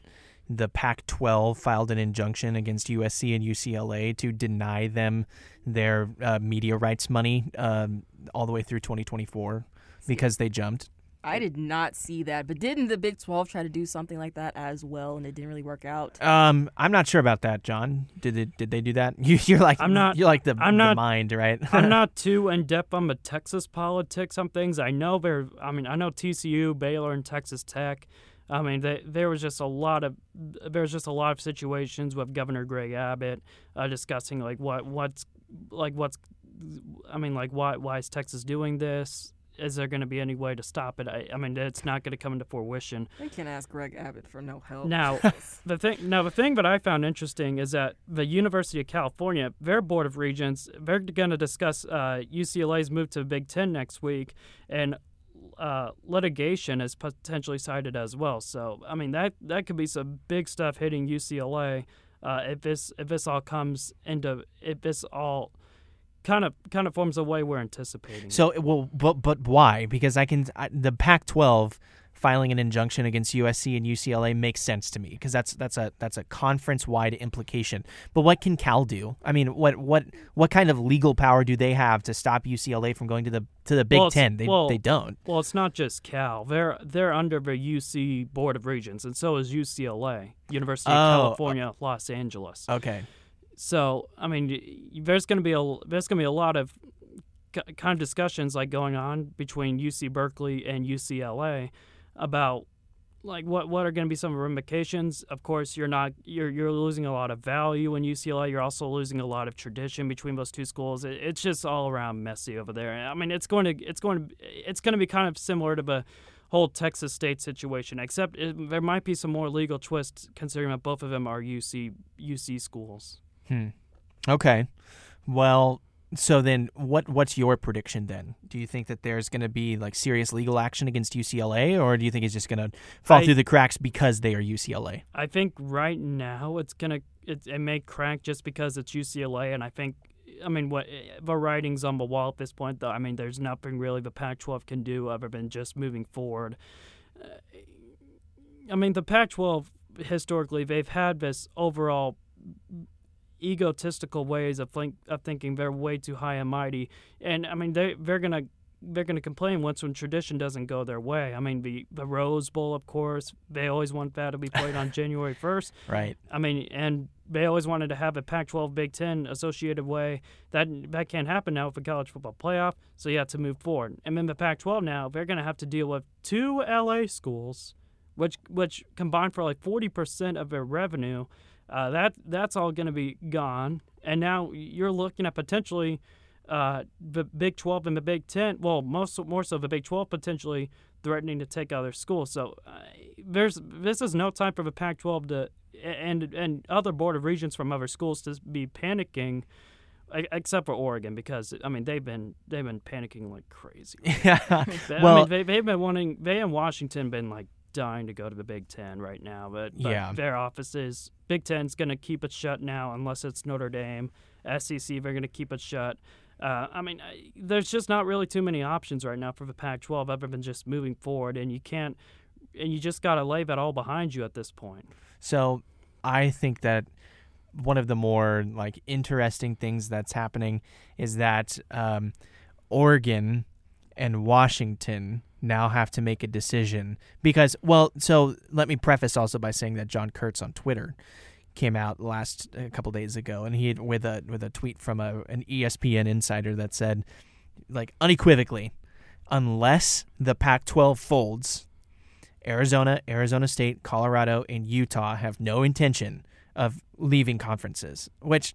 the Pac-12 filed an injunction against USC and UCLA to deny them their uh, media rights money um, all the way through 2024 because they jumped? I did not see that, but didn't the Big 12 try to do something like that as well, and it didn't really work out? Um, I'm not sure about that, Jon. Did they, did they do that? You, you're like I'm not- You're like the, I'm the not- mind, right? I'm not too in depth on the Texas politics on things. I know there. I mean, I know TCU, Baylor, and Texas Tech. I mean, they, there was just a lot of there was just a lot of situations with Governor Greg Abbott uh, discussing like what what's like what's I mean like why why is Texas doing this? Is there going to be any way to stop it? I, I mean, it's not going to come into fruition. They can ask Greg Abbott for no help. Now, the thing now the thing that I found interesting is that the University of California, their board of regents, they're going to discuss uh, UCLA's move to the Big Ten next week, and uh, litigation is potentially cited as well. So, I mean that that could be some big stuff hitting UCLA uh, if this if this all comes into if this all kind of kind of forms the way we're anticipating. So well, but but why? Because I can I, the Pac-12 filing an injunction against USC and UCLA makes sense to me because that's that's a that's a conference-wide implication. But what can Cal do? I mean, what what what kind of legal power do they have to stop UCLA from going to the to the Big Well, Ten? They well- they don't. Well, it's not just Cal. They're they're under the UC Board of Regents, and so is UCLA, University of Oh, uh, California, Los Angeles. Okay. So, I mean, there's going to be a there's going to be a lot of kind of discussions like going on between UC Berkeley and UCLA about like what what are going to be some ramifications. Of course, you're not you're you're losing a lot of value in UCLA. You're also losing a lot of tradition between those two schools. It, it's just all around messy over there. I mean, it's going to it's going to it's going to be kind of similar to the whole Texas State situation, except it, there might be some more legal twists considering that both of them are UC UC schools. Hmm. Okay. Well, so then what what's your prediction then? Do you think that there's going to be like serious legal action against UCLA or do you think it's just going to fall I- through the cracks because they are UCLA? I think right now it's gonna it, it may crack just because it's UCLA, and I think I mean, what the writing's on the wall at this point, though. I mean, there's nothing really the Pac-12 can do other than just moving forward. Uh, I mean, the Pac-12 historically they've had this overall egotistical ways of think of thinking they're way too high and mighty, and I mean they they're gonna they're gonna complain once when tradition doesn't go their way. I mean the the Rose Bowl, of course, they always want that to be played on January first. Right. I mean, and they always wanted to have a Pac-12 Big Ten associated way. That that can't happen now with the college football playoff. So you have to move forward. And then the Pac-12 now they're going to have to deal with two LA schools, which which combine for like 40% of their revenue. Uh, that that's all going to be gone. And now you're looking at potentially uh, the Big 12 and the Big 10. Well, most more so the Big 12 potentially threatening to take other schools. So uh, there's this is no time for the Pac-12 to and and other board of regents from other schools to be panicking, except for Oregon because I mean they've been they've been panicking like crazy. Yeah. They- I well, mean, they, they've been wanting they and Washington been like dying to go to the Big Ten right now, but, but Yeah. their offices Big Ten's going to keep it shut now unless it's Notre Dame. SEC they're going to keep it shut. Uh, I mean, I, there's just not really too many options right now for the Pac-12 other than just moving forward, and you can't, and you just got to lay that all behind you at this point. So I think that one of the more like interesting things that's happening is that um, Oregon and Washington now have to make a decision. Because well so let me preface also by saying that John Kurtz on Twitter came out last a couple days ago and he had, with a with a tweet from a an ESPN insider that said like unequivocally unless the Pac-12 folds Arizona, Arizona State, Colorado, and Utah have no intention of leaving conferences, which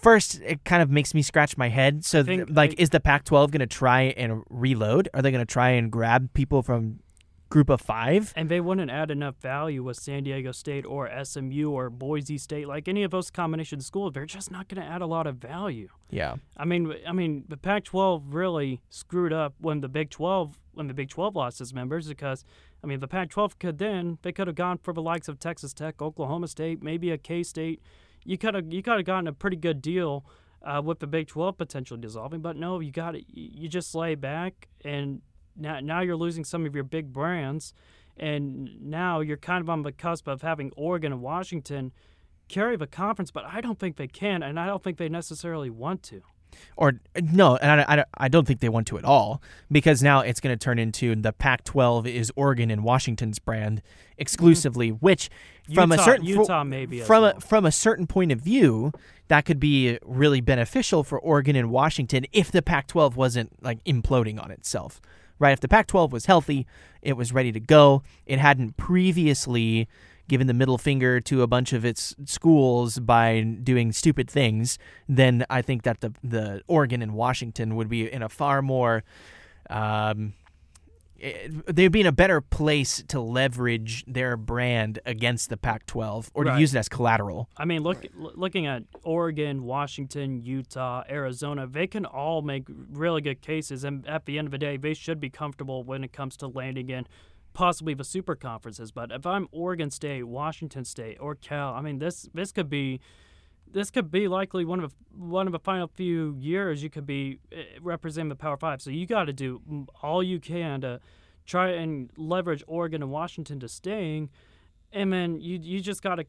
first it kind of makes me scratch my head. So, th- think- like, is the Pac-12 going to try and reload? Are they going to try and grab people from Group of Five? And they wouldn't add enough value with San Diego State or SMU or Boise State, like any of those combination schools. They're just not going to add a lot of value. Yeah, I mean, I mean, the Pac-12 really screwed up when the Big 12 when the Big 12 lost its members because, I mean, the Pac-12 could then they could have gone for the likes of Texas Tech, Oklahoma State, maybe a K-State. You could have you could have gotten a pretty good deal uh, with the Big 12 potentially dissolving, but no, you got it. You just lay back, and now now you're losing some of your big brands, and now you're kind of on the cusp of having Oregon and Washington carry the conference, but I don't think they can, and I don't think they necessarily want to. Or no, and I, I, I don't think they want to at all because now it's going to turn into the Pac-12 is Oregon and Washington's brand exclusively, mm-hmm. which from Utah- a certain Utah maybe from well. a from a certain point of view that could be really beneficial for Oregon and Washington if the Pac-12 wasn't like imploding on itself. Right, if the Pac-12 was healthy, it was ready to go. It hadn't previously given the middle finger to a bunch of its schools by doing stupid things, then I think that the the Oregon and Washington would be in a far more um, eh, they'd be in a better place to leverage their brand against the Pac-12 or to use it as collateral. I mean, look, l- looking at Oregon, Washington, Utah, Arizona, they can all make really good cases, and at the end of the day, they should be comfortable when it comes to landing in possibly the super conferences. But if I'm Oregon State, Washington State, or Cal, I mean, this this could be. This could be likely one of the, one of the final few years you could be eh, representing the Power Five. So you got to do all you can to try and leverage Oregon and Washington to staying, and then you you just got to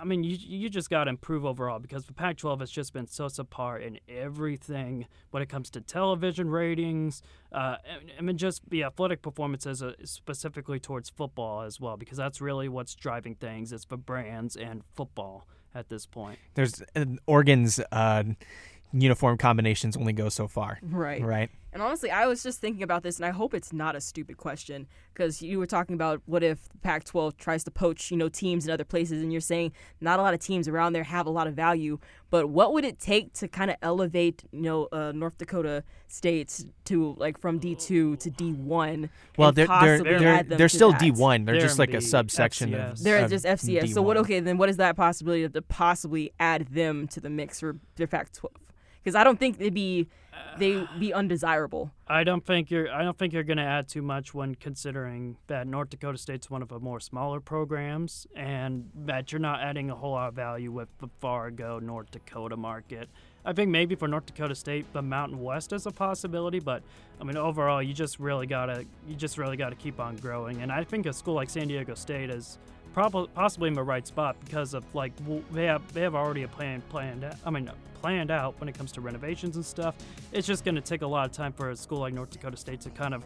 I mean, you you just got to improve overall because the Pac-12 has just been so subpar in everything when it comes to television ratings. Uh, I mean, just the athletic performances, uh, specifically towards football as well, because that's really what's driving things. It's the brands and football at this point. There's uh, Oregon's uh, uniform combinations only go so far. Right. Right. And honestly, I was just thinking about this, and I hope it's not a stupid question because you were talking about what if Pac-12 tries to poach, you know, teams in other places, and you're saying not a lot of teams around there have a lot of value. But what would it take to kind of elevate, you know, uh, North Dakota states to like from D2 to D1? Well, they're they're they're, they're still that? D one. They're, They're just like a in the subsection of. FCS. They're of just FCS. So what? Okay, then what is that possibility to possibly add them to the mix for the Pac-12? Because I don't think they'd be they be undesirable. I don't think you're. I don't think you're going to add too much when considering that North Dakota State's one of the more smaller programs, and that you're not adding a whole lot of value with the Fargo, North Dakota market. I think maybe for North Dakota State, the Mountain West is a possibility, but I mean overall, you just really gotta. You just really gotta keep on growing, and I think a school like San Diego State is. Probably, possibly in the right spot because of like they have they have already a plan planned. I mean, planned out when it comes to renovations and stuff. It's just going to take a lot of time for a school like North Dakota State to kind of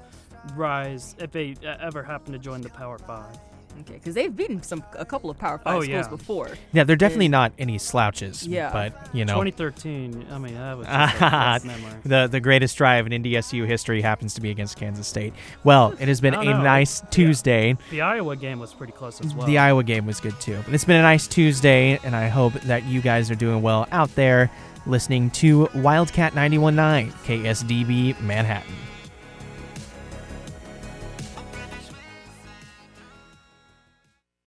rise if they uh, ever happen to join the Power Five. Okay, because they've beaten some a couple of Power Five Oh, schools yeah. before. Yeah, they're definitely not any slouches. Yeah. But, you know. 2013. I mean, that was just a the the greatest drive in NDSU history happens to be against Kansas State. Well, it has been a know. nice Tuesday. The Iowa game was pretty close as well. The Iowa game was good too. But it's been a nice Tuesday, and I hope that you guys are doing well out there listening to Wildcat 919 KSDB Manhattan.